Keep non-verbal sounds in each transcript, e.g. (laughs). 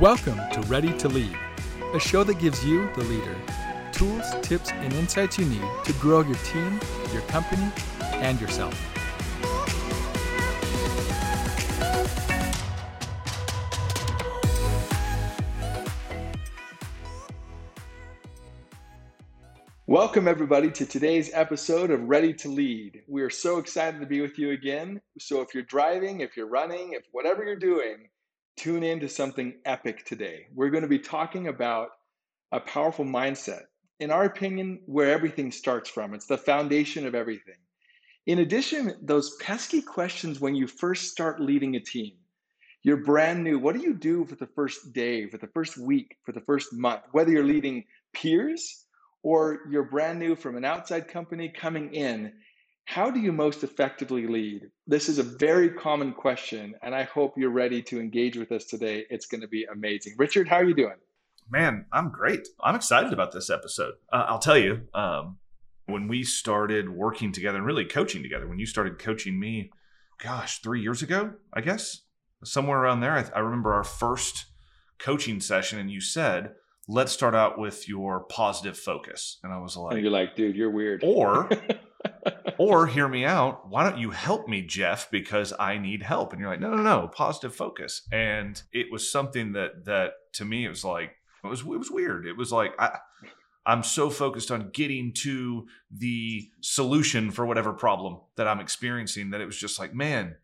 Welcome to Ready to Lead, a show that gives you, the leader, tools, tips, and insights you need to grow your team, your company, and yourself. Welcome, everybody, to today's episode of Ready to Lead. We are so excited to be with you again. So, if you're driving, if you're running, if whatever you're doing, tune in to something epic today. We're going to be talking about a powerful mindset. In our opinion, where everything starts from, it's the foundation of everything. In addition, those pesky questions when you first start leading a team. You're brand new. What do you do for the first day, for the first week, for the first month? Whether you're leading peers or you're brand new from an outside company coming in, how do you most effectively lead? This is a very common question, and I hope you're ready to engage with us today. It's going to be amazing. Richard, how are you doing? Man, I'm great. I'm excited about this episode. Uh, I'll tell you, um, when we started working together and really coaching together, when you started coaching me, gosh, three years ago, I guess, somewhere around there, I, I remember our first coaching session, and you said, let's start out with your positive focus. And I was like, and you're like, dude, you're weird. Or (laughs) or hear me out. Why don't you help me, Jeff? Because I need help. And you're like, no, no, no, positive focus. And it was something that that to me it was like it was it was weird. It was like I I'm so focused on getting to the solution for whatever problem that I'm experiencing that it was just like, man,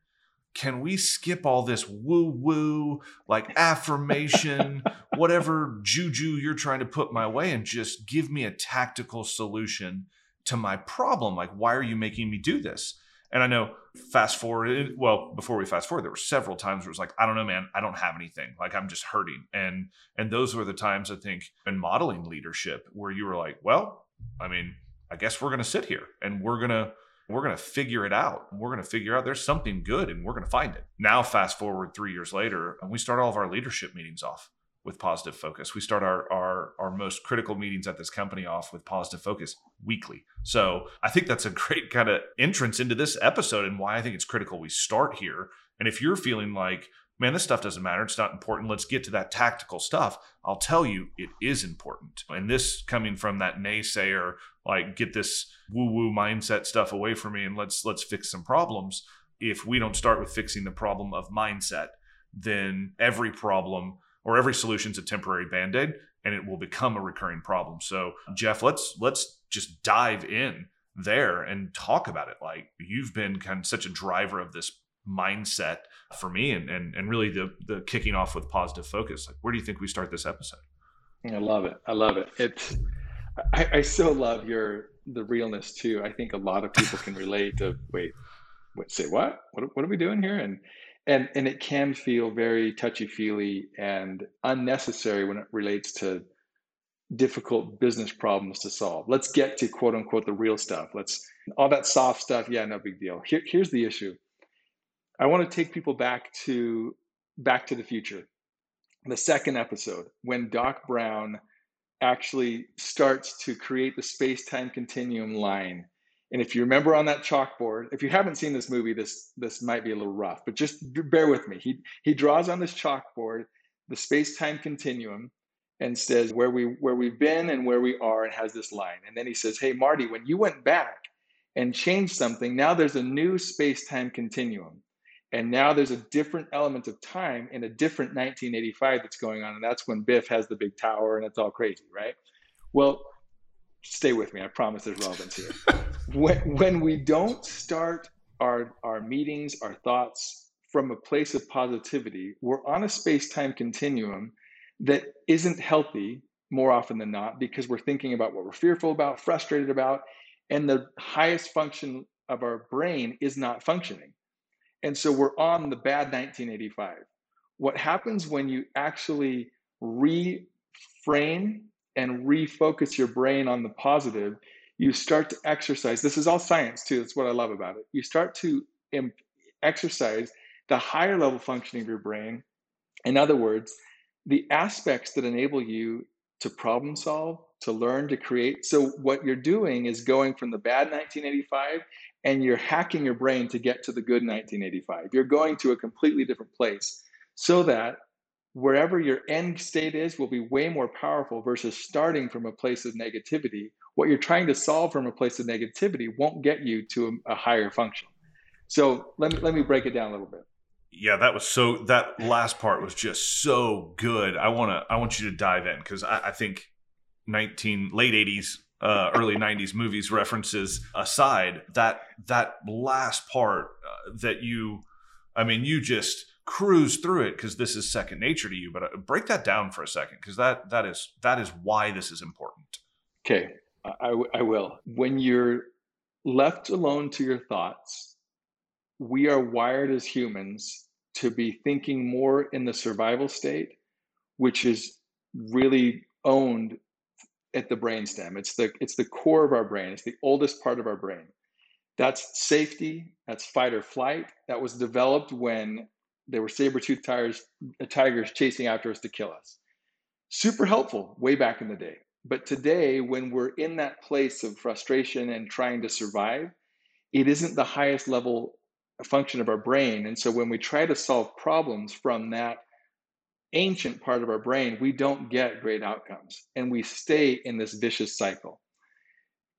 can we skip all this woo woo, like affirmation, whatever juju you're trying to put my way and just give me a tactical solution to my problem. Like, why are you making me do this? And I know fast forward, well, before we fast forward, there were several times where it was like, I don't know, man, I don't have anything. Like I'm just hurting. And and those were the times I think in modeling leadership where you were like, well, I mean, I guess we're gonna sit here and we're gonna we're gonna figure it out. We're gonna figure out there's something good and we're gonna find it. Now, fast forward three years later, and we start all of our leadership meetings off with positive focus. We start our, our our most critical meetings at this company off with positive focus weekly. So I think that's a great kind of entrance into this episode and why I think it's critical we start here. And if you're feeling like, man, this stuff doesn't matter, it's not important, let's get to that tactical stuff. I'll tell you, it is important. And this coming from that naysayer, like get this woo-woo mindset stuff away from me and let's let's fix some problems. If we don't start with fixing the problem of mindset, then every problem or every solution is a temporary band-aid and it will become a recurring problem. So, Jeff, let's let's just dive in there and talk about it. Like you've been kind of such a driver of this mindset for me and and, and really the the kicking off with positive focus. Like where do you think we start this episode? I love it. I love it. It's I, I so love your the realness too. I think a lot of people can relate to wait, wait say what? What what are we doing here? And and and it can feel very touchy feely and unnecessary when it relates to difficult business problems to solve. Let's get to quote unquote the real stuff. Let's all that soft stuff yeah no big deal. Here, here's the issue. I want to take people back to back to the future. The second episode when doc brown actually starts to create the space-time continuum line and if you remember on that chalkboard, if you haven't seen this movie, this this might be a little rough, but just bear with me. He he draws on this chalkboard the space-time continuum and says where we where we've been and where we are and has this line. And then he says, "Hey Marty, when you went back and changed something, now there's a new space-time continuum. And now there's a different element of time in a different 1985 that's going on and that's when Biff has the big tower and it's all crazy, right? Well, stay with me. I promise there's relevance here. when, when we don't start our, our meetings, our thoughts from a place of positivity, we're on a space time continuum that isn't healthy more often than not because we're thinking about what we're fearful about, frustrated about, and the highest function of our brain is not functioning. And so we're on the bad 1985. What happens when you actually reframe and refocus your brain on the positive, you start to exercise. This is all science too. That's what I love about it. You start to imp- exercise the higher level functioning of your brain. In other words, the aspects that enable you to problem solve, to learn, to create. So, what you're doing is going from the bad 1985 and you're hacking your brain to get to the good 1985. You're going to a completely different place so that wherever your end state is will be way more powerful versus starting from a place of negativity. What you're trying to solve from a place of negativity won't get you to a, a higher function. So let me let me break it down a little bit. Yeah, that was so. That last part was just so good. I wanna I want you to dive in because I, I think nineteen late eighties uh, early 90s movies references aside that that last part uh, that you i mean you just cruise through it because this is second nature to you but uh, break that down for a second because that that is that is why this is important okay I, I will when you're left alone to your thoughts we are wired as humans to be thinking more in the survival state which is really owned at the brainstem. It's the it's the core of our brain. It's the oldest part of our brain. That's safety. That's fight or flight. That was developed when there were saber-toothed tigers, uh, tigers chasing after us to kill us. Super helpful way back in the day. But today, when we're in that place of frustration and trying to survive, it isn't the highest level function of our brain. And so when we try to solve problems from that ancient part of our brain, we don't get great outcomes and we stay in this vicious cycle.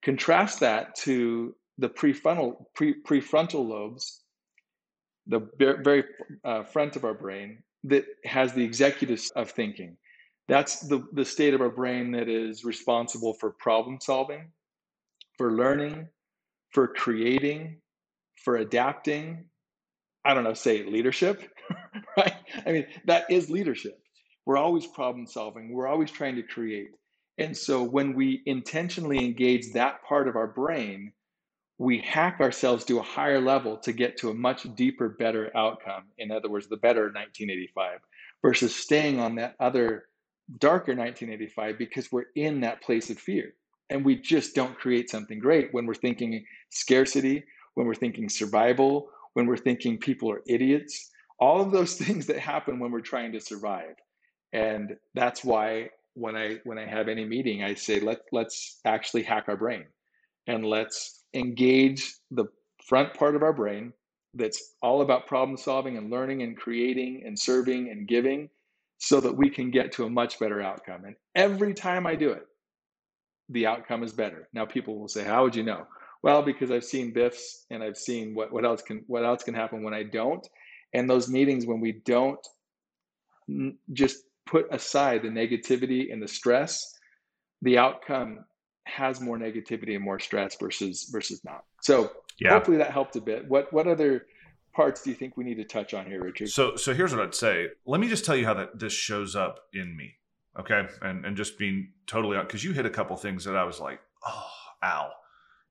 Contrast that to the prefrontal, pre, prefrontal lobes, the very uh, front of our brain that has the executives of thinking. That's the, the state of our brain that is responsible for problem solving, for learning, for creating, for adapting. I don't know, say leadership, (laughs) right? I mean, that is leadership. We're always problem solving, we're always trying to create. And so when we intentionally engage that part of our brain, we hack ourselves to a higher level to get to a much deeper, better outcome. In other words, the better 1985 versus staying on that other darker 1985 because we're in that place of fear. And we just don't create something great when we're thinking scarcity, when we're thinking survival, when we're thinking people are idiots, all of those (laughs) things that happen when we're trying to survive and that's why when i when i have any meeting i say let let's actually hack our brain and let's engage the front part of our brain that's all about problem solving and learning and creating and serving and giving so that we can get to a much better outcome. And every time i do it the outcome is better. Now people will say how would you know? Well because i've seen biffs and i've seen what, what else can what else can happen when i don't. And those meetings when we don't just put aside the negativity and the stress the outcome has more negativity and more stress versus versus not. So yeah. hopefully that helped a bit. What what other parts do you think we need to touch on here richard? So so here's what i'd say. Let me just tell you how that this shows up in me okay? And and just being totally on because you hit a couple things that i was like oh ow.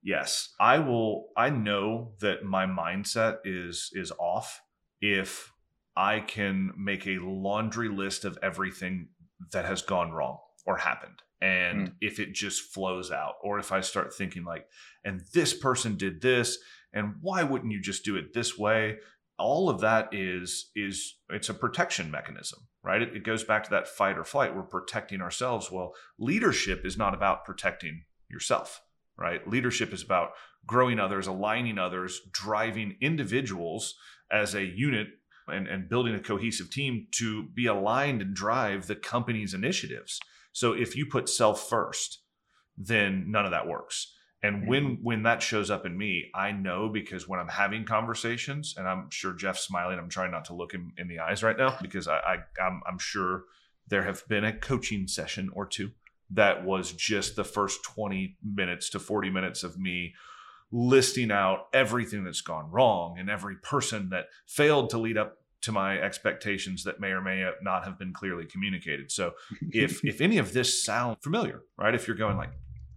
Yes i will i know that my mindset is is off if I can make a laundry list of everything that has gone wrong or happened. And mm. if it just flows out, or if I start thinking like, and this person did this, and why wouldn't you just do it this way? All of that is is it's a protection mechanism, right? It, it goes back to that fight or flight. We're protecting ourselves. Well, leadership is not about protecting yourself, right? Leadership is about growing others, aligning others, driving individuals as a unit and, and building a cohesive team to be aligned and drive the company's initiatives. So if you put self first, then none of that works. And when when that shows up in me, I know because when I'm having conversations, and I'm sure Jeff's smiling, I'm trying not to look him in the eyes right now because I, I I'm, I'm sure there have been a coaching session or two that was just the first 20 minutes to 40 minutes of me listing out everything that's gone wrong and every person that failed to lead up to my expectations that may or may not have been clearly communicated. So (laughs) if if any of this sounds familiar, right? If you're going like,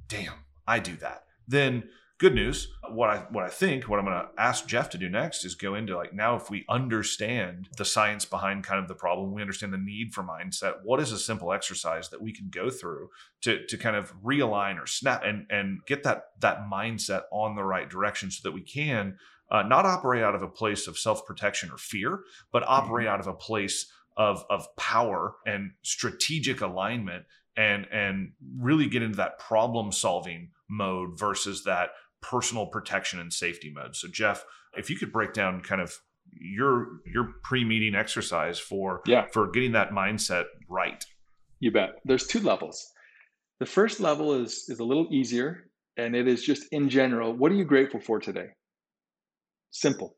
"Damn, I do that." Then good news what i what i think what i'm going to ask jeff to do next is go into like now if we understand the science behind kind of the problem we understand the need for mindset what is a simple exercise that we can go through to to kind of realign or snap and and get that that mindset on the right direction so that we can uh, not operate out of a place of self protection or fear but operate mm-hmm. out of a place of of power and strategic alignment and and really get into that problem solving mode versus that personal protection and safety mode. So, Jeff, if you could break down kind of your your pre-meeting exercise for yeah. for getting that mindset right. You bet. There's two levels. The first level is is a little easier and it is just in general, what are you grateful for today? Simple.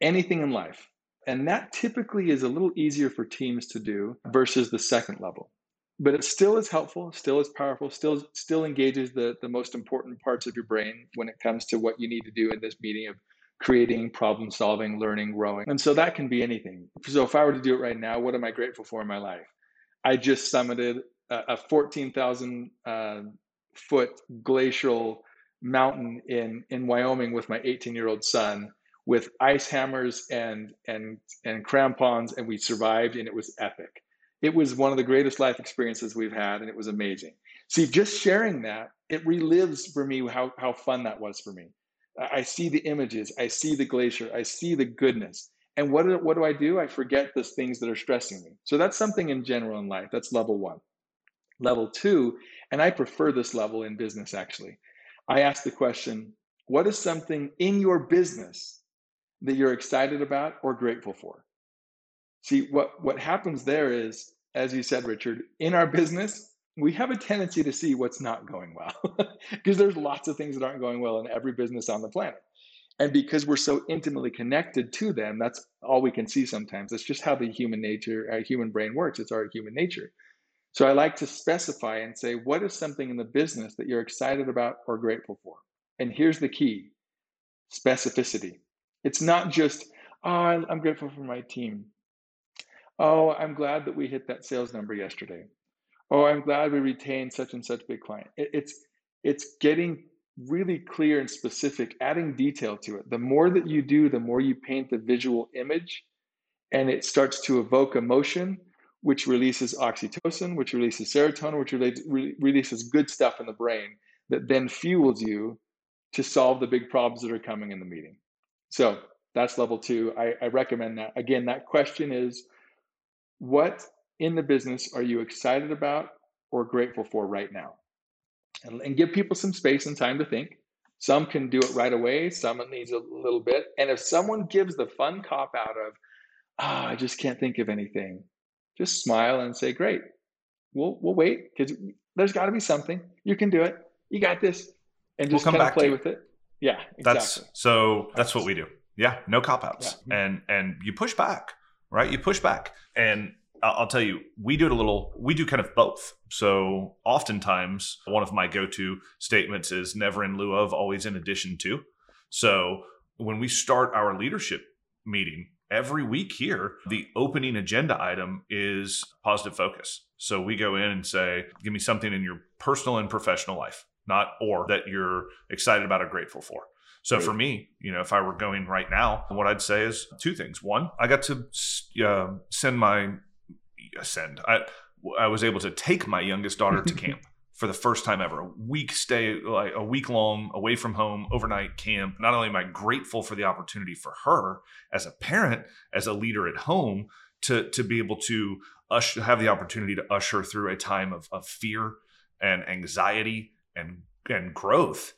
Anything in life. And that typically is a little easier for teams to do versus the second level. But it still is helpful, still is powerful, still still engages the, the most important parts of your brain when it comes to what you need to do in this meeting of creating, problem solving, learning, growing. And so that can be anything. So if I were to do it right now, what am I grateful for in my life? I just summited a, 14,000 uh, foot glacial mountain in, in Wyoming with my 18 year old son with ice hammers and and and crampons and we survived and it was epic. It was one of the greatest life experiences we've had and it was amazing. See just sharing that it relives for me how, how fun that was for me. I see the images i see the glacier i see the goodness. And what do, what do i do? I forget those things that are stressing me. So that's something in general in life. That's level one. Level two and i prefer this level in business actually i ask the question what is something in your business that you're excited about or grateful for. See, what, what happens there is, as you said, Richard, in our business, we have a tendency to see what's not going well (laughs) because there's lots of things that aren't going well in every business on the planet. And because we're so intimately connected to them, that's all we can see sometimes. That's just how the human nature, our human brain works. It's our human nature. So I like to specify and say, what is something in the business that you're excited about or grateful for? And here's the key specificity. It's not just, oh, I'm grateful for my team. Oh, I'm glad that we hit that sales number yesterday. Oh, I'm glad we retained such and such big client. It's it's getting really clear and specific, adding detail to it. The more that you do, the more you paint the visual image, and it starts to evoke emotion, which releases oxytocin, which releases serotonin, which releases good stuff in the brain that then fuels you to solve the big problems that are coming in the meeting. So that's level two. I, I recommend that. Again, that question is what in the business are you excited about or grateful for right now? And, and give people some space and time to think. Some can do it right away, some needs a little bit. And if someone gives the fun cop out of, oh, I just can't think of anything, just smile and say, Great, we'll we'll wait because there's got to be something. You can do it. You got this, and just we'll kind of play with it. Yeah, exactly. That's so that's what we do. Yeah, no cop outs. Yeah. Mm. And and you push back, right? You push back. And I'll tell you, we do it a little, we do kind of both. So oftentimes, one of my go to statements is never in lieu of, always in addition to. So when we start our leadership meeting every week here, the opening agenda item is positive focus. So we go in and say, give me something in your personal and professional life not or that you're excited about or grateful for. So for me, you know, if I were going right now, what I'd say is two things. One, I got to uh, send my send. I I was able to take my youngest daughter to (laughs) camp for the first time ever. A week stay, like a week long away from home, overnight camp. Not only am I grateful for the opportunity for her as a parent, as a leader at home, to to be able to usher, have the opportunity to usher through a time of, of fear and anxiety and and growth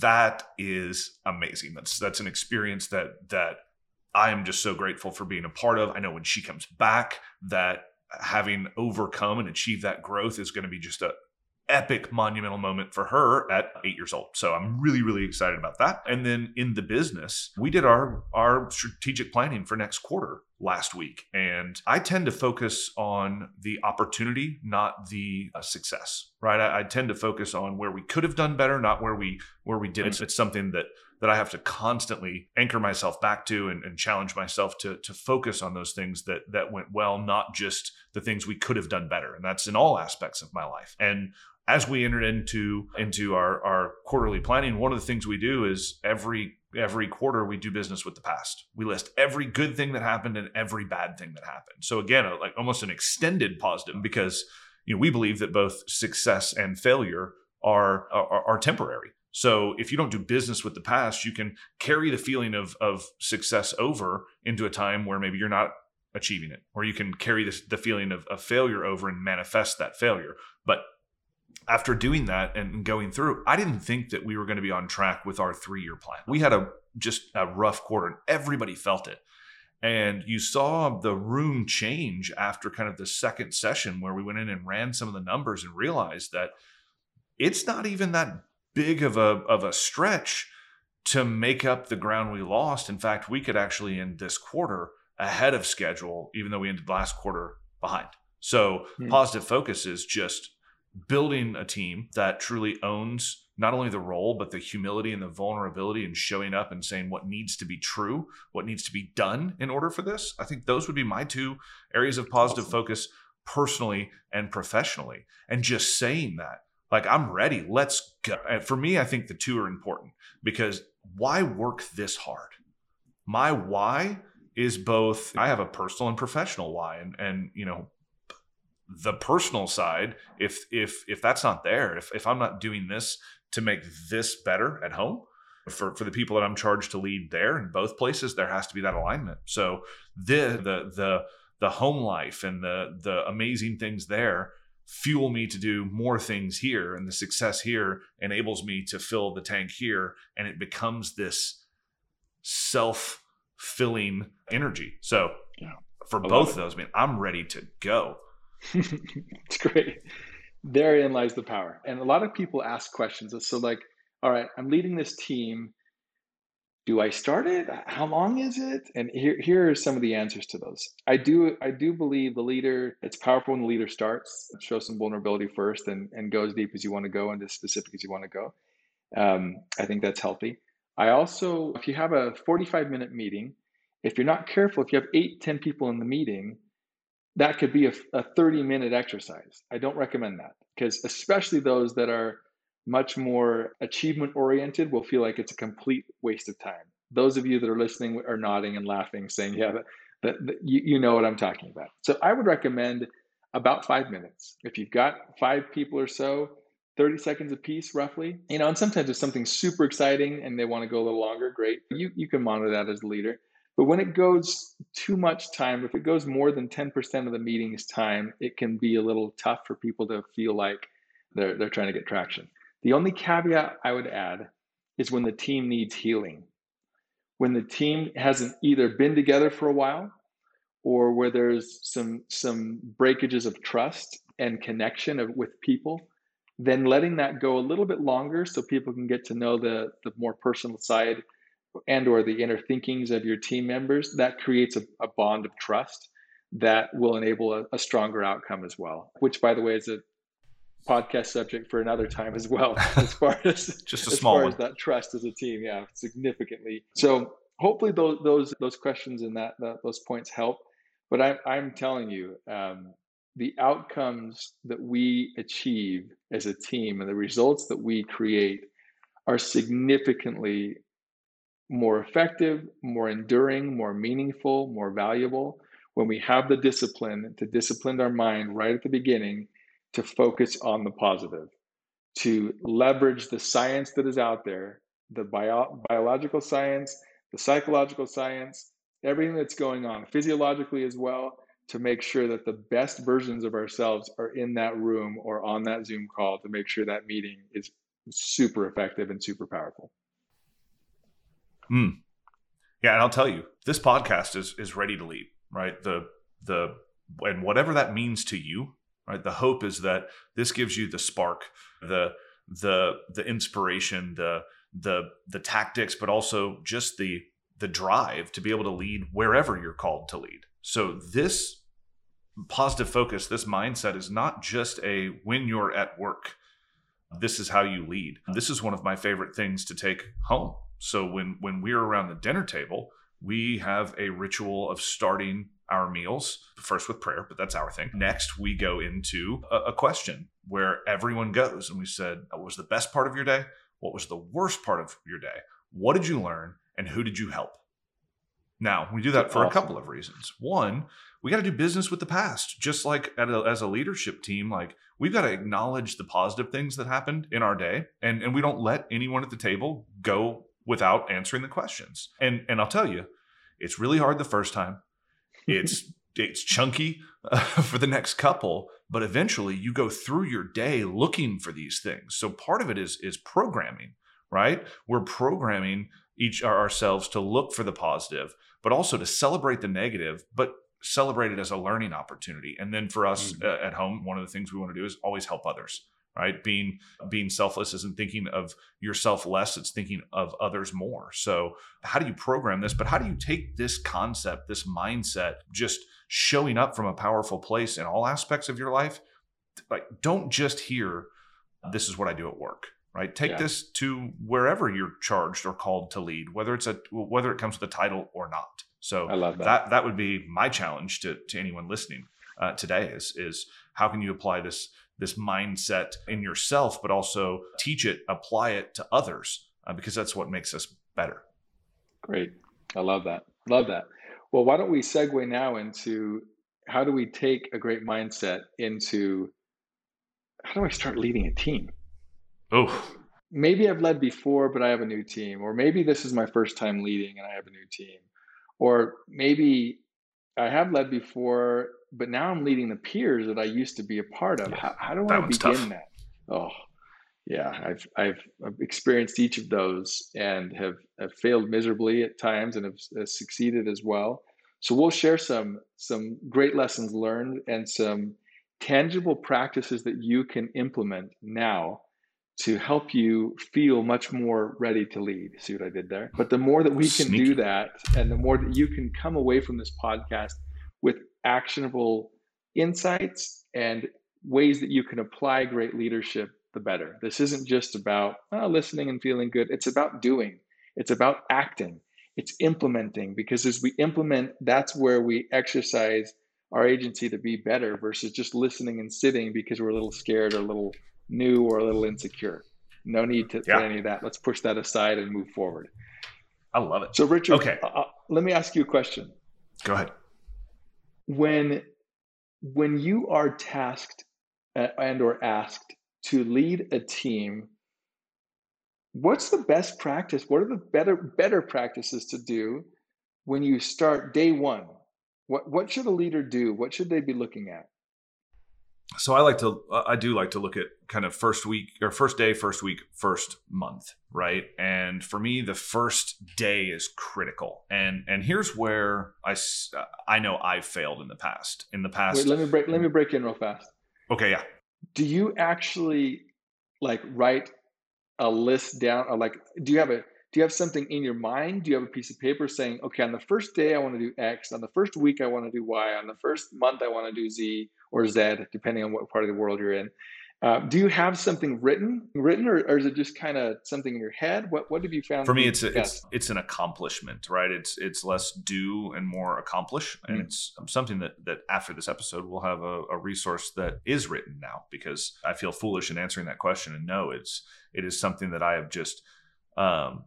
that is amazing that's that's an experience that that i am just so grateful for being a part of i know when she comes back that having overcome and achieved that growth is going to be just a epic monumental moment for her at eight years old. So I'm really, really excited about that. And then in the business, we did our our strategic planning for next quarter last week. And I tend to focus on the opportunity, not the uh, success, right? I, I, tend to focus on where we could have done better, not where we where we didn't. It's something that that I have to constantly anchor myself back to and, and challenge myself to to focus on those things that that went well, not just the things we could have done better. And that's in all aspects of my life. And as we entered into into our, our quarterly planning, one of the things we do is every every quarter we do business with the past. We list every good thing that happened and every bad thing that happened. So again, uh, like almost an extended positive because you know we believe that both success and failure are, are, are temporary. So if you don't do business with the past, you can carry the feeling of of success over into a time where maybe you're not achieving it, or you can carry this, the feeling of, of failure over and manifest that failure. But after doing that and going through, I didn't think that we were going to be on track with our three year plan. We had a just a rough quarter and everybody felt it. And you saw the room change after kind of the second session where we went in and ran some of the numbers and realized that it's not even that big of a of a stretch to make up the ground we lost. In fact, we could actually end this quarter ahead of schedule, even though we ended last quarter behind. So hmm. positive focus is just building a team that truly owns not only the role, but the humility and the vulnerability and showing up and saying what needs to be true, what needs to be done in order for this. I think those would be my two areas of positive awesome. focus personally and professionally. And just saying that, like, I'm ready, let's go. And for me, I think the two are important because why work this hard? My why is both, I have a personal and professional why. And, and you know, the personal side if if if that's not there if, if i'm not doing this to make this better at home for for the people that i'm charged to lead there in both places there has to be that alignment. So the the the the home life and the the amazing things there fuel me to do more things here and the success here enables me to fill the tank here and it becomes this self filling energy. So yeah, for both of those I mean i'm ready to go (laughs) it's great. Therein lies the power. And a lot of people ask questions. So, like, all right, I'm leading this team. Do I start it? How long is it? And here, here are some of the answers to those. I do, I do believe the leader. It's powerful when the leader starts, show some vulnerability first, and and go as deep as you want to go and as specific as you want to go. Um, I think that's healthy. I also, if you have a 45 minute meeting, if you're not careful, if you have eight, 10 people in the meeting, that could be a, a 30 minute exercise. I don't recommend that because, especially those that are much more achievement oriented, will feel like it's a complete waste of time. Those of you that are listening are nodding and laughing, saying, Yeah, that, that, that you, you know what I'm talking about. So I would recommend about five minutes. If you've got five people or so, 30 seconds a piece roughly. You know, and sometimes if something super exciting and they want to go a little longer, great. You you can monitor that as a leader. But when it goes too much time, if it goes more than 10% of the meeting's time, it can be a little tough for people to feel like they're, they're trying to get traction. The only caveat I would add is when the team needs healing. When the team hasn't either been together for a while or where there's some, some breakages of trust and connection of, with people, then letting that go a little bit longer so people can get to know the, the more personal side and or the inner thinkings of your team members that creates a, a bond of trust that will enable a, a, stronger outcome as well which by the way is a podcast subject for another time as well (laughs) as far as just a small one. that trust as a team yeah significantly so hopefully those those those questions and that, that those points help but I, i'm telling you um, the outcomes that we achieve as a team and the results that we create are significantly more effective, more enduring, more meaningful, more valuable when we have the discipline to discipline our mind right at the beginning to focus on the positive, to leverage the science that is out there, the bio- biological science, the psychological science, everything that's going on physiologically as well, to make sure that the best versions of ourselves are in that room or on that Zoom call to make sure that meeting is super effective and super powerful. Hmm. Yeah, and I'll tell you, this podcast is is ready to lead. Right. The the and whatever that means to you. Right. The hope is that this gives you the spark, the the the inspiration, the the the tactics, but also just the the drive to be able to lead wherever you're called to lead. So this positive focus, this mindset is not just a when you're at work. This is how you lead. This is one of my favorite things to take home so when when we're around the dinner table, we have a ritual of starting our meals first with prayer, but that's our thing. Next, we go into a, a question where everyone goes and we said, What was the best part of your day? What was the worst part of your day? What did you learn? And who did you help? Now, we do that for a couple of reasons. One, we got to do business with the past, just like a, as a leadership team. Like we've got to acknowledge the positive things that happened in our day, and and we don't let anyone at the table go without answering the questions. And and I'll tell you, it's really hard the first time. It's (laughs) it's chunky uh, (laughs) for the next couple, but eventually you go through your day looking for these things. So part of it is is programming, right? We're programming each ourselves to look for the positive. but also to celebrate the negative, but celebrate it as a learning opportunity. And then for us mm-hmm. uh, at home, one of the things we want to do is always help others right? Being being selfless isn't thinking of yourself less it's thinking of others more. So how do you program this but how do you take this concept this mindset just showing up from a powerful place in all aspects of your life? Like don't just hear this is what i do at work right? Take yeah. this to wherever you're charged or called to lead whether it's a whether it comes with a title or not. So I love that. that that would be my challenge to to anyone listening uh, today is is how can you apply this this mindset in yourself, but also teach it, apply it to others, uh, because that's what makes us better. Great. I love that. Love that. Well, why don't we segue now into how do we take a great mindset into how do I start leading a team? Oh, maybe I've led before, but I have a new team, or maybe this is my first time leading and I have a new team, or maybe I have led before but now I'm leading the peers that I used to be a part of. Yeah, how, how, do I begin tough. that? Oh, yeah, I've, I've, experienced each of those and have, have failed miserably at times and have, have succeeded as well. So we'll share some some great lessons learned and some tangible practices that you can implement now to help you feel much more ready to lead. See what I did there? But the more that we can Sneaky. do that, and the more that you can come away from this podcast with actionable insights and ways that you can apply great leadership, the better. This isn't just about oh, listening and feeling good, it's about doing, it's about acting, it's implementing, because as we implement, that's where we exercise our agency to be better versus just listening and sitting because we're a little scared or a little new or a little insecure. No need to yeah. any of that. Let's push that aside and move forward. I love it. So, Richard, okay. Uh, uh let me ask you a question. Go ahead when when you are tasked uh, and or asked to lead a team what's the best practice what are the better better practices to do when you start day one? What what should a leader do? What should they be looking at so I like to I do like to look at kind of first week or first day, first week, first month, right? And for me, the first day is critical. And and here's where I I know I've failed in the past. In the past, Wait, let me break let me break in real fast. Okay, yeah. Do you actually like write a list down, or like do you have a do you have something in your mind? Do you have a piece of paper saying, okay, on the first day I want to do X, on the first week I want to do Y, on the first month I want to do Z or Z, depending on what part of the world you're in. Uh, do you have something written, written, or, or is it just kind of something in your head? What What have you found? For me, it's a, it's it's an accomplishment, right? It's it's less do and more accomplish, and mm. it's something that that after this episode we'll have a, a, resource that is written now because I feel foolish in answering that question, and no, it's it is something that I have just um,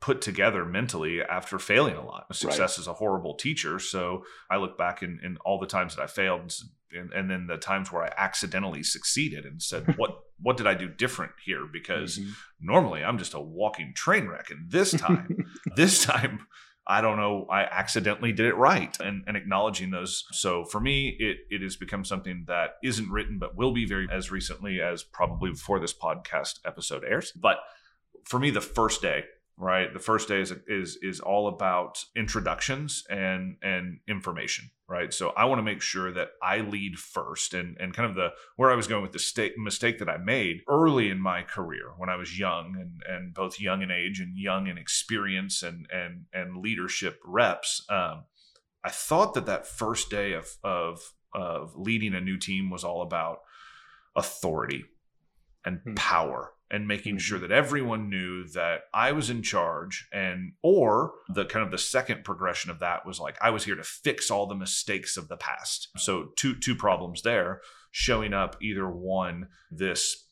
put together mentally after failing a lot. Success right. is a horrible teacher, so I look back in, in all the times that I failed and, and then the times where I accidentally succeeded and said, (laughs) "What what did I do different here?" Because mm-hmm. normally I'm just a walking train wreck, and this time, (laughs) this time. I don't know. I accidentally did it right, and, and acknowledging those. So for me, it it has become something that isn't written, but will be very as recently as probably before this podcast episode airs. But for me, the first day right? The first day is is is all about introductions and and information right? So i want to make sure that i lead first and and kind of the where i was going with the state mistake that i made early in my career when i was young and and both young in age and young in experience and and and leadership reps um, i thought that that first day of of of leading a new team was all about authority and hmm. power and making mm-hmm. sure that everyone knew that I was in charge and or the kind of the second progression of that was like I was here to fix all the mistakes of the past. So two two problems there showing up either one this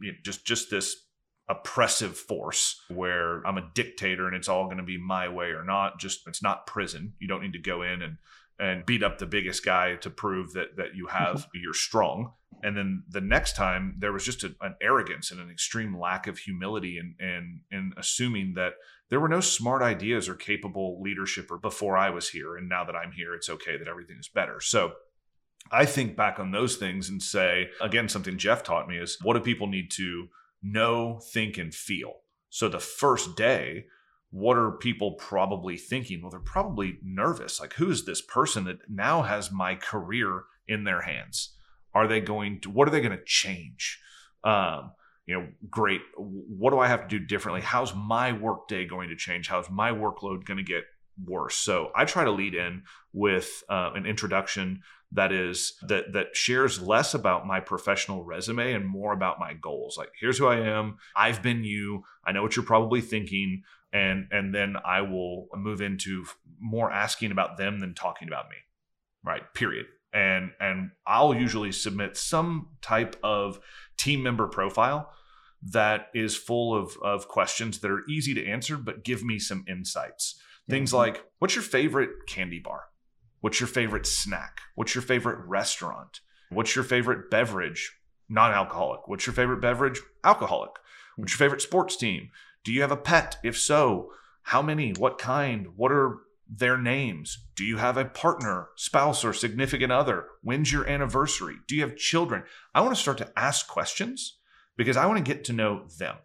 you know, just just this oppressive force where I'm a dictator and it's all going to be my way or not just it's not prison. You don't need to go in and and beat up the biggest guy to prove that that you have you're strong and then the next time there was just a, an arrogance and an extreme lack of humility and and and assuming that there were no smart ideas or capable leadership or before I was here and now that I'm here it's okay that everything is better so I think back on those things and say again something Jeff taught me is what do people need to know think and feel so the first day what are people probably thinking? Well, they're probably nervous. Like, who is this person that now has my career in their hands? Are they going to, what are they going to change? Um, you know, great. What do I have to do differently? How's my workday going to change? How's my workload going to get worse? So I try to lead in with uh, an introduction that is that that shares less about my professional resume and more about my goals like here's who i am i've been you i know what you're probably thinking and and then i will move into more asking about them than talking about me right period and and i'll usually submit some type of team member profile that is full of of questions that are easy to answer but give me some insights things like what's your favorite candy bar What's your favorite snack? What's your favorite restaurant? What's your favorite beverage? Non alcoholic. What's your favorite beverage? Alcoholic. What's your favorite sports team? Do you have a pet? If so, how many? What kind? What are their names? Do you have a partner, spouse, or significant other? When's your anniversary? Do you have children? I want to start to ask questions because I want to get to know them.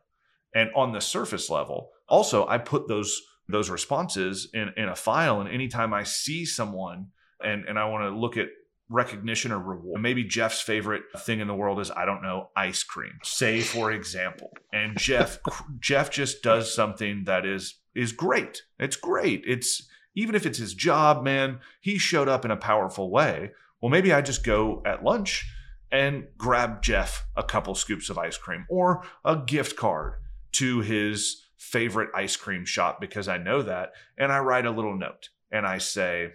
And on the surface level, also, I put those those responses in, in a file. And anytime I see someone and, and I want to look at recognition or reward, maybe Jeff's favorite thing in the world is, I don't know, ice cream, say, for example. And Jeff, (laughs) Jeff just does something that is, is great. It's great. It's, even if it's his job, man, he showed up in a powerful way. Well, maybe I just go at lunch and grab Jeff a couple scoops of ice cream or a gift card to his favorite ice cream shop because I know that. And I write a little note and I say,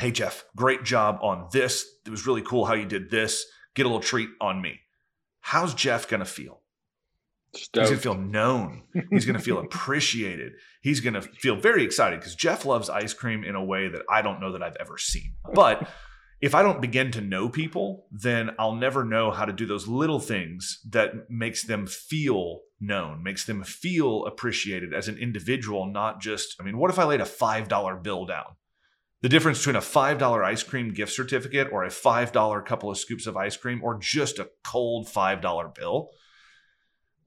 Hey, Jeff, great job on this. It was really cool how you did this. Get a little treat on me. How's Jeff going to feel? Stoked. He's going to feel known. He's going to feel appreciated. He's going to feel very excited because Jeff loves ice cream in a way that I don't know that I've ever seen. But if I don't begin to know people, then I'll never know how to do those little things that makes them feel known, makes them feel appreciated as an individual, not just, I mean, what if I laid a $5 bill down? The difference between a $5 ice cream gift certificate or a $5 couple of scoops of ice cream or just a cold $5 bill.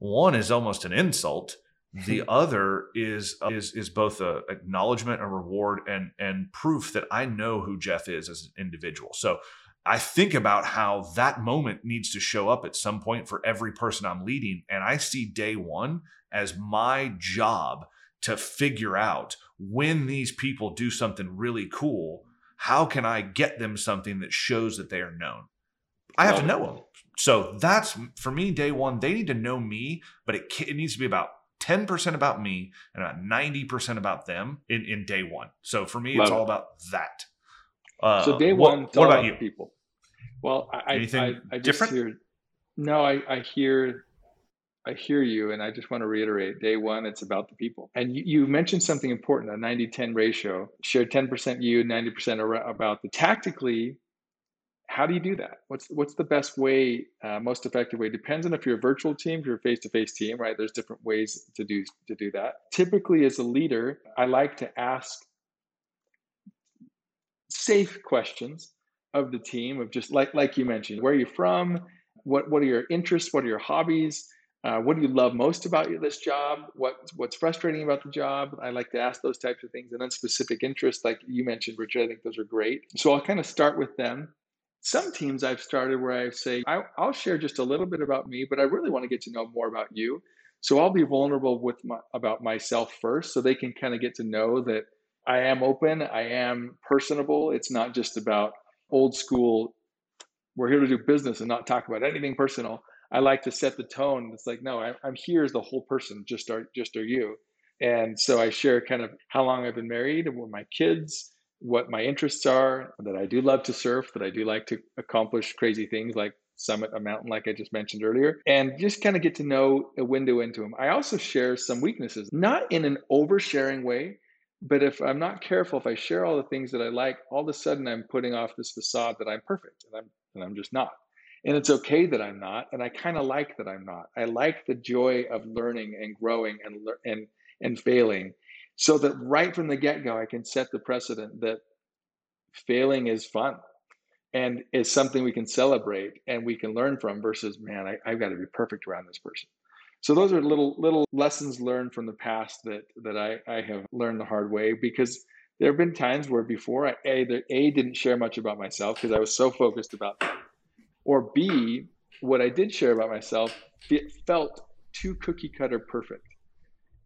One is almost an insult. Mm-hmm. The other is is is both a acknowledgement a reward and and proof that i know who jeff is as an individual. So i think about how that moment needs to show up at some point for every person i'm leading and i see day one as my job to figure out when these people do something really cool how can i get them something that shows that they are known? I have to know them so that's for me day one they need to know me but it, it needs to be about 10% about me and about 90% about them in, in day one. So for me, Love it's it. all about that. Uh, so day one, what, what about you? People. Well, I, Anything I, I different? Hear, no, I, I hear, I hear you. And I just want to reiterate day one, it's about the people. And you, you mentioned something important, a 90, 10 ratio, share 10% you, 90% about the tactically how do you do that? What's what's the best way, uh, most effective way? Depends on if you're a virtual team, if you're a face-to-face team, right? There's different ways to do to do that. Typically, as a leader, I like to ask safe questions of the team, of just like like you mentioned, where are you from? What what are your interests? What are your hobbies? Uh, what do you love most about this job? What what's frustrating about the job? I like to ask those types of things, and then specific interests, like you mentioned, Richard. I think those are great. So I'll kind of start with them some teams I've started where I say, I, will share just a little bit about me, but I really want to get to know more about you. So I'll be vulnerable with my, about myself first so they can kind of get to know that I am open, I am personable. It's not just about old school, we're here to do business and not talk about anything personal. I like to set the tone. It's like, no, I, I'm here as the whole person, just are, just are you. And so I share kind of how long I've been married and with my kids, what my interests are, that I do love to surf, that I do like to accomplish crazy things like summit a mountain, like I just mentioned earlier, and just kind of get to know a window into them. I also share some weaknesses, not in an oversharing way, but if I'm not careful, if I share all the things that I like, all of a sudden I'm putting off this facade that I'm perfect, and I'm and I'm just not. And it's okay that I'm not, and I kind of like that I'm not. I like the joy of learning and growing and and and failing so that right from the get-go i can set the precedent that failing is fun and is something we can celebrate and we can learn from versus man I, have got to be perfect around this person So those are little little lessons learned from the past that that I, I have learned the hard way because there have been times where before I either A didn't share much about myself because I was so focused about that, or B, what I did share about myself it felt too cookie cutter perfect.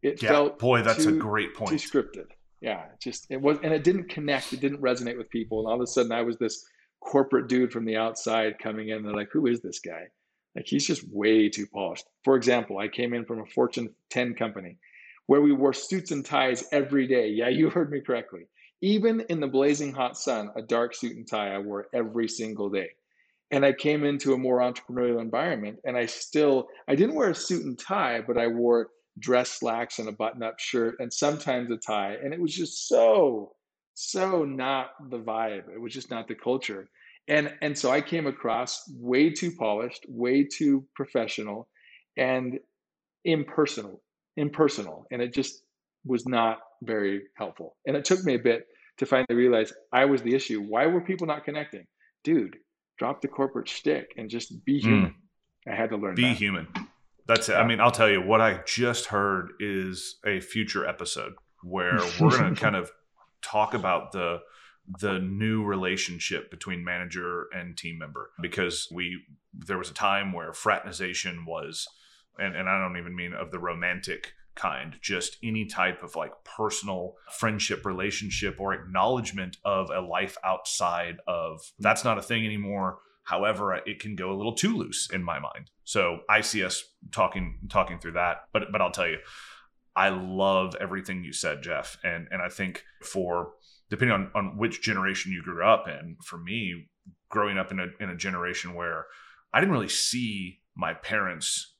It yeah, felt boy, that's too, a great point. Too scripted. Yeah, just it was, and it didn't connect. It didn't resonate with people. And all of a sudden, I was this corporate dude from the outside coming in. And they're like, "Who is this guy?" Like he's just way too polished. For example, I came in from a Fortune 10 company where we wore suits and ties every day. Yeah, you heard me correctly. Even in the blazing hot sun, a dark suit and tie I wore every single day. And I came into a more entrepreneurial environment and I still I didn't wear a suit and tie, but I wore dress slacks and a button-up shirt and sometimes a tie. And it was just so, so not the vibe. It was just not the culture and and so I came across way too polished, way too professional, and impersonal, impersonal, and it just was not very helpful. And it took me a bit to finally realize I was the issue. Why were people not connecting, dude? Drop the corporate shtick and just be hmm. human. Mm. I had to learn. Be that. human. That's it. I mean, I'll tell you what I just heard is a future episode where (laughs) we're going to kind of talk about the the new relationship between manager and team member because we there was a time where fraternization was and, and I don't even mean of the romantic kind, just any type of like personal friendship relationship or acknowledgement of a life outside of that's not a thing anymore. However, it can go a little too loose in my mind. So I see us talking talking through that. But but I'll tell you, I love everything you said, Jeff. And and I think for depending on, on which generation you grew up in, for me, growing up in a, in a generation where I didn't really see my parents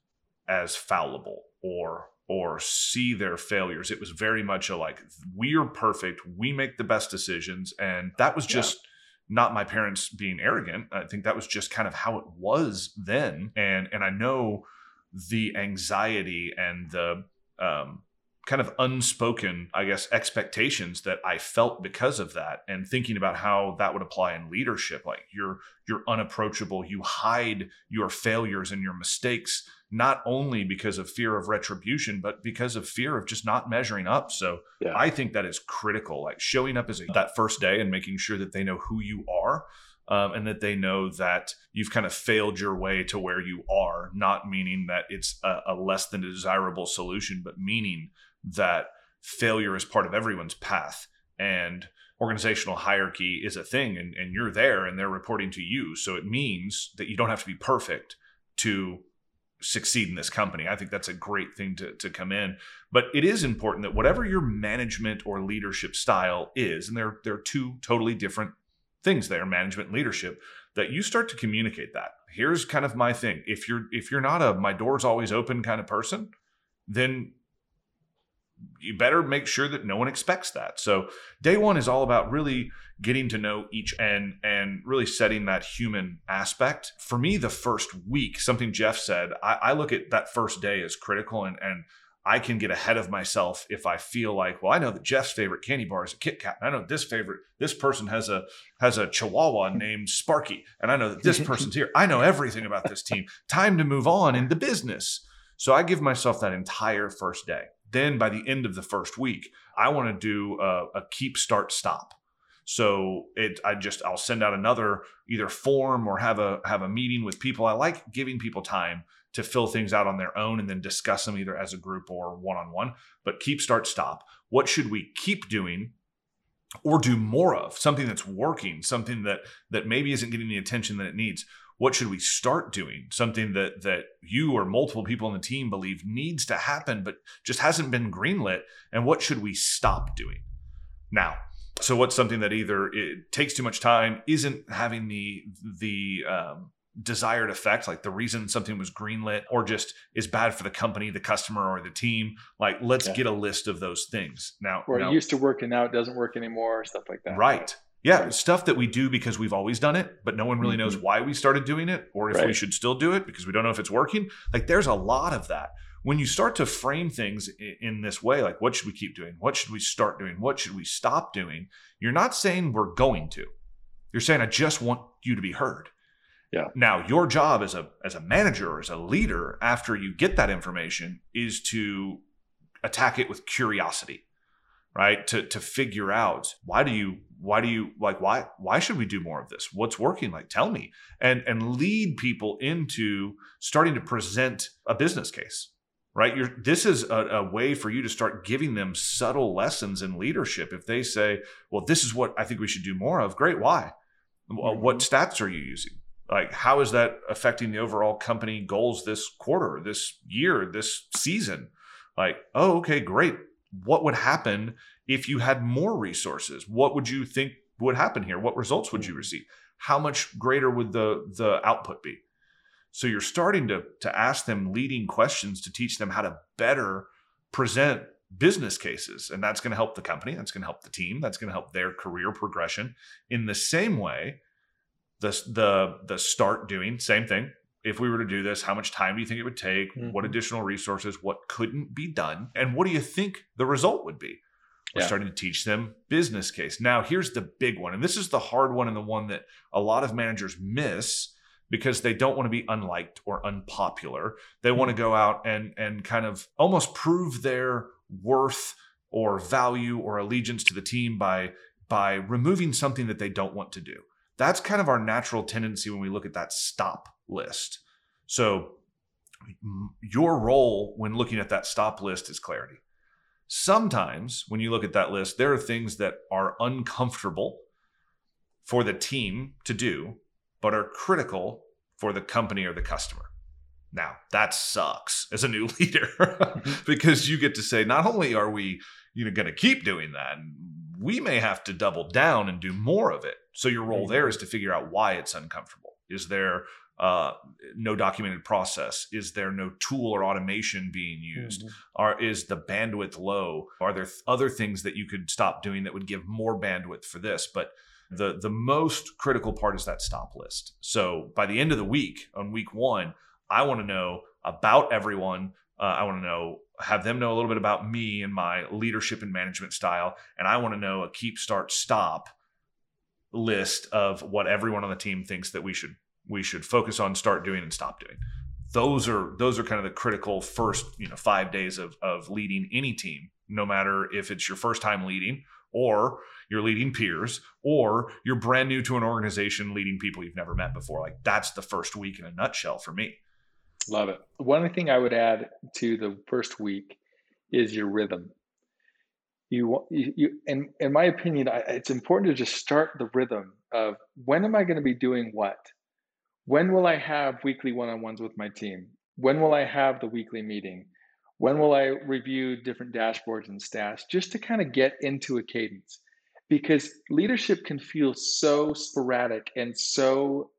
as fallible or or see their failures. It was very much a like we're perfect, we make the best decisions, and that was just. Yeah. Not my parents being arrogant. I think that was just kind of how it was then, and and I know the anxiety and the um, kind of unspoken, I guess, expectations that I felt because of that, and thinking about how that would apply in leadership. Like you're you're unapproachable, you hide your failures and your mistakes, not only because of fear of retribution, but because of fear of just not measuring up. So yeah. I think that is critical. Like showing up as a, that first day and making sure that they know who you are. Um, and that they know that you've kind of failed your way to where you are, not meaning that it's a, a less than desirable solution, but meaning that failure is part of everyone's path and organizational hierarchy is a thing and, and you're there and they're reporting to you so it means that you don't have to be perfect to succeed in this company. I think that's a great thing to, to come in. But it is important that whatever your management or leadership style is and there, there are two totally different things there management and leadership that you start to communicate that. Here's kind of my thing. If you're if you're not a my door's always open kind of person then you better make sure that no one expects that. So day one is all about really getting to know each and and really setting that human aspect. For me, the first week, something Jeff said, I, I look at that first day as critical and and I can get ahead of myself if I feel like, well, I know that Jeff's favorite candy bar is a Kit Kat. And I know this favorite, this person has a has a Chihuahua (laughs) named Sparky, and I know that this person's here. I know (laughs) everything about this team. Time to move on in the business. So I give myself that entire first day then by the end of the first week, I want to do a, a keep, start, stop. So it, I just, I'll send out another either form or have a have a meeting with people. I like giving people time to fill things out on their own and then discuss them either as a group or one on one. But keep, start, stop. What should we keep doing? or do more of something that's working something that that maybe isn't getting the attention that it needs what should we start doing something that that you or multiple people in the team believe needs to happen but just hasn't been greenlit and what should we stop doing now so what's something that either it takes too much time isn't having the the um, desired effect like the reason something was greenlit or just is bad for the company the customer or the team like let's yeah. get a list of those things now or now, it used to work and now it doesn't work anymore stuff like that right yeah, right. stuff that we do because we've always done it, but no one really knows mm-hmm. why we started doing it or if right. we should still do it because we don't know if it's working. Like there's a lot of that. When you start to frame things in this way, like what should we keep doing? What should we start doing? What should we stop doing? You're not saying we're going to. You're saying I just want you to be heard. Yeah. Now, your job as a as a manager or as a leader after you get that information is to attack it with curiosity. Right? To to figure out why do you why do you like why why should we do more of this? What's working? Like tell me. And and lead people into starting to present a business case right? You're, this is a, a, way for you to start giving them subtle lessons in leadership. If they say, well, this is what I think we should do more of, great. Why? Mm-hmm. What stats are you using? Like, how is that affecting the overall company goals this quarter, this year, this season? Like, oh, okay, great. What would happen if you had more resources? What would you think would happen here? What results would you mm-hmm. receive? How much greater would the the output be? So you're starting to, to ask them leading questions to teach them how to better present business cases. And that's going to help the company. That's going to help the team. That's going to help their career progression. In the same way, the, the, the start doing, same thing. If we were to do this, how much time do you think it would take? Mm-hmm. What additional resources? What couldn't be done? And what do you think the result would be? We're yeah. starting to teach them business case. Now, here's the big one. And this is the hard one and the one that a lot of managers miss because they don't want to be unliked or unpopular. They want to hmm. go out and and kind of almost prove their worth or value or allegiance to the team by by removing something that they don't want to do. That's kind of our natural tendency when we look at that stop list. So your role when looking at that stop list is clarity. Sometimes when you look at that list, there are things that are uncomfortable for the team to do but are critical for the company or the customer. Now, that sucks as a new (laughs) leader because you get to say, not only are we you know, going to keep doing that, we may have to double down and do more of it. So your role there is to figure out why it's uncomfortable. Is there uh, no documented process? Is there no tool or automation being used? Mm-hmm. Are is the bandwidth low? Are there th- other things that you could stop doing that would give more bandwidth for this? But the the most critical part is that stop list. So by the end of the week, on week one, I want to know about everyone. Uh, I want to know, have them know a little bit about me and my leadership and management style, and I want to know a keep, start, stop list of what everyone on the team thinks that we should we should focus on, start doing, and stop doing. Those are those are kind of the critical first you know five days of of leading any team, no matter if it's your first time leading or you're leading peers, or you're brand new to an organization leading people you've never met before. Like that's the first week in a nutshell for me. Love it. One thing I would add to the first week is your rhythm. You, you, you in, in my opinion, I, it's important to just start the rhythm of when am I going to be doing what? When will I have weekly one on ones with my team? When will I have the weekly meeting? When will I review different dashboards and stats just to kind of get into a cadence? Because leadership can feel so sporadic and so,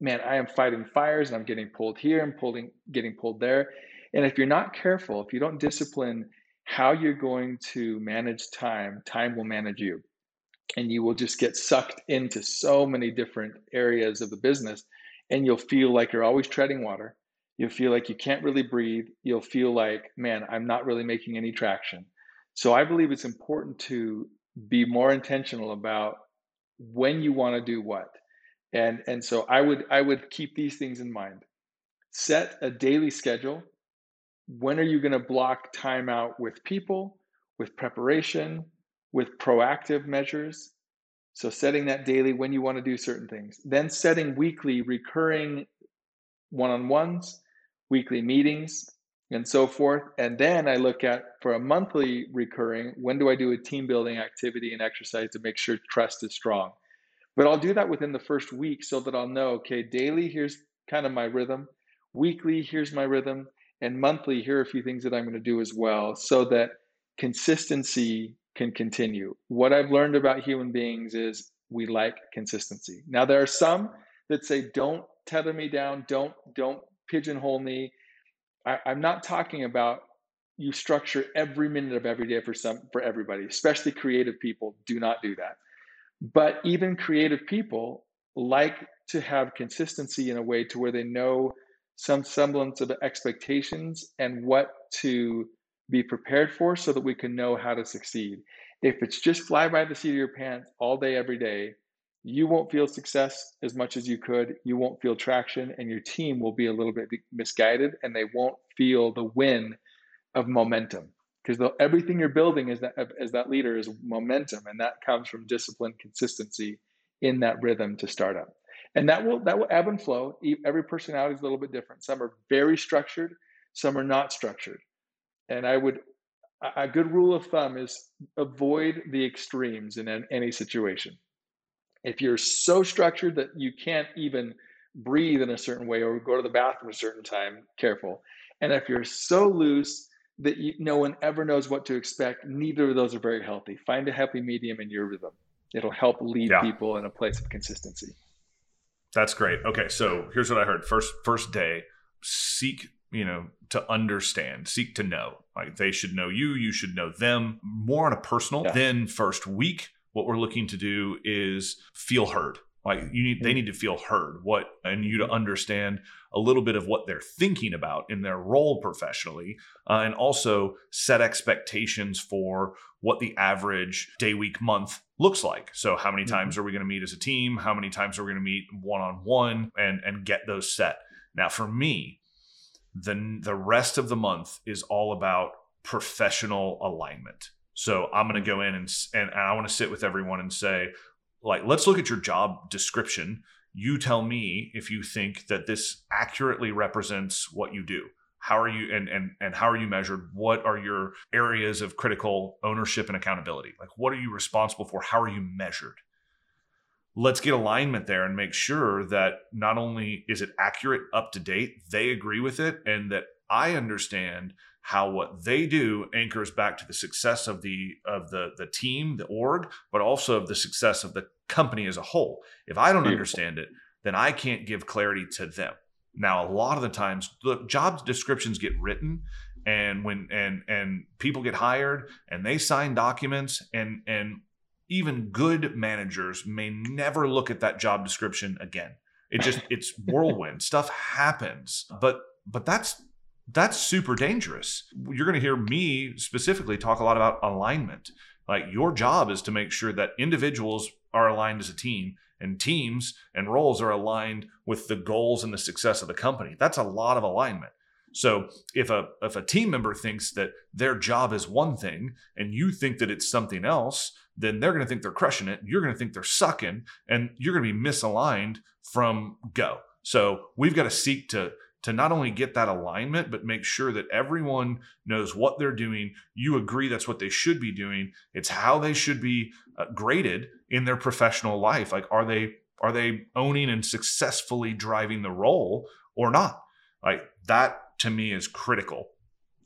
man, I am fighting fires and I'm getting pulled here and pulling, getting pulled there. And if you're not careful, if you don't discipline how you're going to manage time, time will manage you. And you will just get sucked into so many different areas of the business. And you'll feel like you're always treading water You'll feel like you can't really breathe. You'll feel like, man, I'm not really making any traction. So I believe it's important to be more intentional about when you want to do what. And and so I would I would keep these things in mind. Set a daily schedule. When are you going to block time out with people, with preparation, with proactive measures? So setting that daily when you want to do certain things. Then setting weekly recurring one-on-ones weekly meetings, and so forth. And then I look at for a monthly recurring, when do I do a team building activity and exercise to make sure trust is strong? But I'll do that within the first week so that I'll know, okay, daily, here's kind of my rhythm. Weekly, here's my rhythm. And monthly, here are a few things that I'm going to do as well so that consistency can continue. What I've learned about human beings is we like consistency. Now, there are some that say, don't tether me down, don't, don't pigeonhole me. I, I'm not talking about you structure every minute of every day for some for everybody, especially creative people. Do not do that. But even creative people like to have consistency in a way to where they know some semblance of expectations and what to be prepared for so that we can know how to succeed. If it's just fly by the seat of your pants all day, every day, you won't feel success as much as you could. You won't feel traction, and your team will be a little bit misguided, and they won't feel the win of momentum because everything you're building is that as that leader is momentum, and that comes from discipline, consistency in that rhythm to start up, and that will that will ebb and flow. Every personality is a little bit different. Some are very structured, some are not structured, and I would a good rule of thumb is avoid the extremes in any situation if you're so structured that you can't even breathe in a certain way or go to the bathroom a certain time, careful. And if you're so loose that you, no one ever knows what to expect, neither of those are very healthy. Find a happy medium in your rhythm. It'll help lead yeah. people in a place of consistency. That's great. Okay, so here's what I heard. First first day, seek, you know, to understand, seek to know. Like they should know you, you should know them more on a personal. Yeah. Then first week, what we're looking to do is feel heard. Like you need they mm. need to feel heard. What and you to understand a little bit of what they're thinking about in their role professionally uh, and also set expectations for what the average day week month looks like. So how many times mm-hmm. are we going to meet as a team? How many times are we going to meet one on one and and get those set? Now for me the the rest of the month is all about professional alignment so I'm going to go in and and I want to sit with everyone and say, like, let's look at your job description. You tell me if you think that this accurately represents what you do. How are you and and and how are you measured? What are your areas of critical ownership and accountability? Like, what are you responsible for? How are you measured? Let's get alignment there and make sure that not only is it accurate, up to date, they agree with it, and that I understand how what they do anchors back to the success of the of the the team, the org, but also of the success of the company as a whole. If I don't Beautiful. understand it, then I can't give clarity to them. Now, a lot of the times, the job descriptions get written, and when and and people get hired, and they sign documents, and and even good managers may never look at that job description again. It just it's whirlwind. (laughs) Stuff happens, but but that's that's super dangerous. You're going to hear me specifically talk a lot about alignment. Like your job is to make sure that individuals are aligned as a team and teams and roles are aligned with the goals and the success of the company. That's a lot of alignment. So if a if a team member thinks that their job is one thing and you think that it's something else, then they're going to think they're crushing it. You're going to think they're sucking and you're going to be misaligned from go. So we've got to seek to to not only get that alignment, but make sure that everyone knows what they're doing. You agree that's what they should be doing. It's how they should be uh, graded in their professional life. Like, are they are they owning and successfully driving the role or not? Like that to me is critical.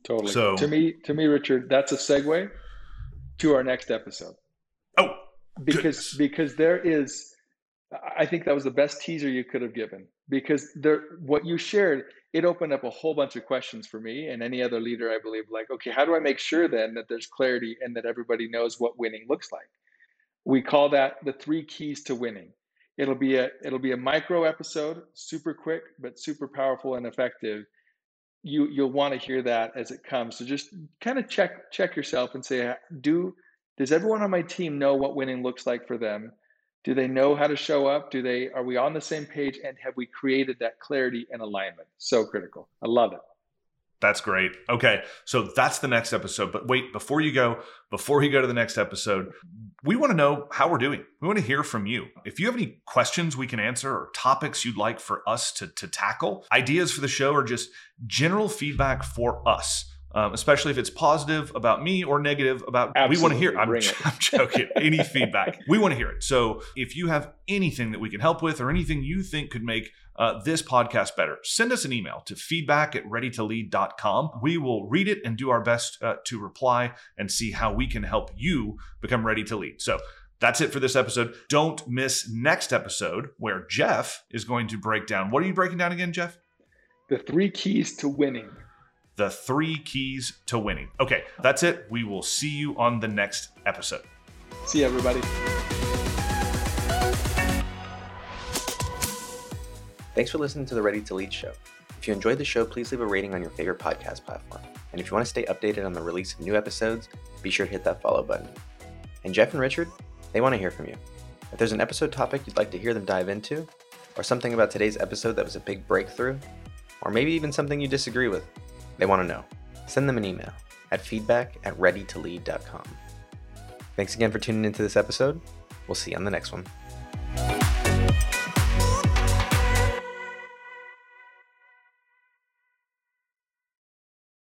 Totally. So to me, to me, Richard, that's a segue to our next episode. Oh, because goodness. because there is I think that was the best teaser you could have given because there, what you shared, it opened up a whole bunch of questions for me and any other leader, I believe, like, okay, how do I make sure then that there's clarity and that everybody knows what winning looks like? We call that the three keys to winning. It'll be a it'll be a micro episode, super quick but super powerful and effective. You you'll want to hear that as it comes. So just kind of check check yourself and say, do does everyone on my team know what winning looks like for them? Do they know how to show up? Do they are we on the same page? And have we created that clarity and alignment? So critical. I love it. That's great. Okay so that's the next episode but wait before you go before you go to the next episode we want to know how we're doing. We want to hear from you. If you have any questions we can answer or topics you'd like for us to, to tackle ideas for the show or just general feedback for us um, especially if it's positive about me or negative about Absolutely. we want to hear I'm, (laughs) I'm joking any feedback we want to hear it so if you have anything that we can help with or anything you think could make uh, this podcast better send us an email to feedback at readytolead.com we will read it and do our best uh, to reply and see how we can help you become ready to lead so that's it for this episode. Don't miss next episode where Jeff is going to break down. What are you breaking down again, Jeff? The three keys to winning the three keys to winning. Okay, that's it. We will see you on the next episode. See you, everybody. Thanks for listening to the Ready to Lead show. If you enjoyed the show, please leave a rating on your favorite podcast platform. And if you want to stay updated on the release of new episodes, be sure to hit that follow button. And Jeff and Richard, they want to hear from you. If there's an episode topic you'd like to hear them dive into, or something about today's episode that was a big breakthrough, or maybe even something you disagree with, they want to know. Send them an email at feedback at readytolead.com. Thanks again for tuning into this episode. We'll see you on the next one.